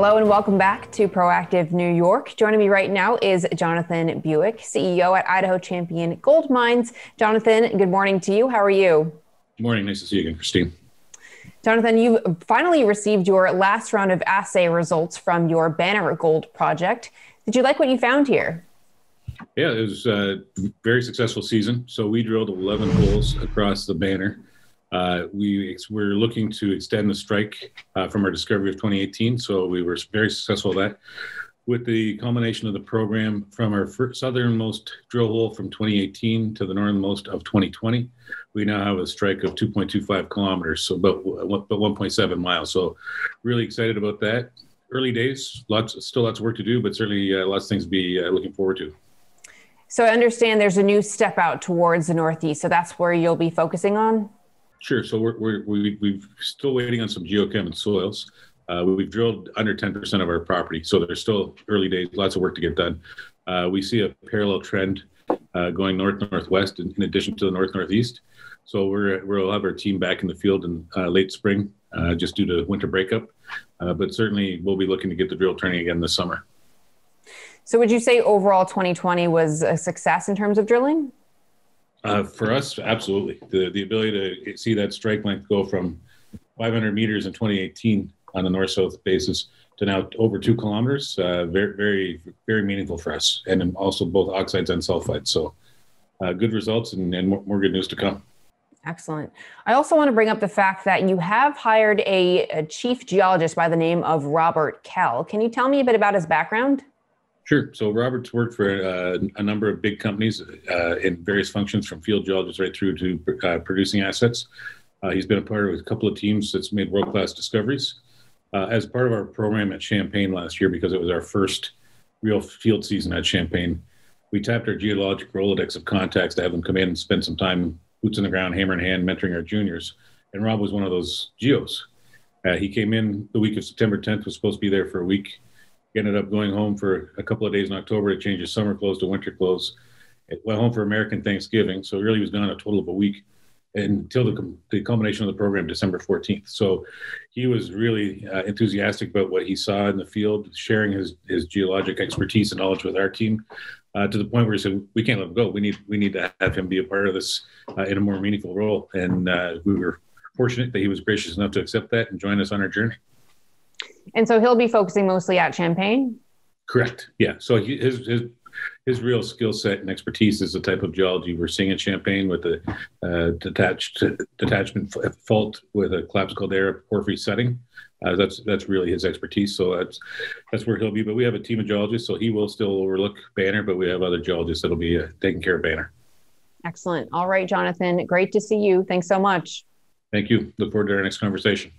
Hello and welcome back to Proactive New York. Joining me right now is Jonathan Buick, CEO at Idaho Champion Gold Mines. Jonathan, good morning to you. How are you? Good morning. Nice to see you again, Christine. Jonathan, you've finally received your last round of assay results from your Baner Gold project. Did you like what you found here? Yeah, it was a very successful season. So we drilled 11 holes across the Baner. Uh, we we're looking to extend the strike uh, from our discovery of 2018. So we were very successful at that. With the culmination of the program from our southernmost drill hole from 2018 to the northernmost of 2020, we now have a strike of 2.25 kilometers, so about, about 1.7 miles. So really excited about that. Early days, lots still lots of work to do, but certainly uh, lots of things to be uh, looking forward to. So I understand there's a new step out towards the northeast. So that's where you'll be focusing on. Sure. So we're, we're we, we're still waiting on some geochem and soils. Uh, we've drilled under 10% of our property, so there's still early days, lots of work to get done. Uh, we see a parallel trend uh, going north northwest in, in, addition to the north northeast. So we're we'll have our team back in the field in uh, late spring, uh, just due to winter breakup. Uh, but certainly, we'll be looking to get the drill turning again this summer. So, would you say overall 2020 was a success in terms of drilling? Uh, for us, absolutely. The the ability to see that strike length go from 500 meters in 2018 on a north-south basis to now over two kilometers, uh, very very very meaningful for us, and also both oxides and sulfides. So, uh, good results and, and more, more, good news to come. Excellent. I also want to bring up the fact that you have hired a, a chief geologist by the name of Robert Kell. Can you tell me a bit about his background? Sure. So Robert's worked for uh, a number of big companies uh, in various functions, from field geologists right through to uh, producing assets. Uh, he's been a part of a couple of teams that's made world-class discoveries. Uh, as part of our program at Champagne last year, because it was our first real field season at Champagne, we tapped our geologic Rolodex of contacts to have them come in and spend some time boots on the ground, hammer in hand, mentoring our juniors. And Rob was one of those geos. Uh, he came in the week of September 10th, was supposed to be there for a week ended up going home for a couple of days in October to change his summer clothes to winter clothes. It went home for American Thanksgiving, so really was gone a total of a week until the, the culmination of the program, December 14th. So he was really uh, enthusiastic about what he saw in the field, sharing his, his geologic expertise and knowledge with our team. Uh, to the point where he said, "We can't let him go. We need we need to have him be a part of this uh, in a more meaningful role." And uh, we were fortunate that he was gracious enough to accept that and join us on our journey. And so he'll be focusing mostly at Champagne. Correct. Yeah. So his his his real skill set and expertise is the type of geology we're seeing at Champagne with the uh, detached detachment fault with a collapsed caldera porphyry setting. Uh, that's that's really his expertise. So that's that's where he'll be. But we have a team of geologists, so he will still overlook Baner, but we have other geologists that'll be uh, taking care of Baner. Excellent. All right, Jonathan. Great to see you. Thanks so much. Thank you. Look forward to our next conversation.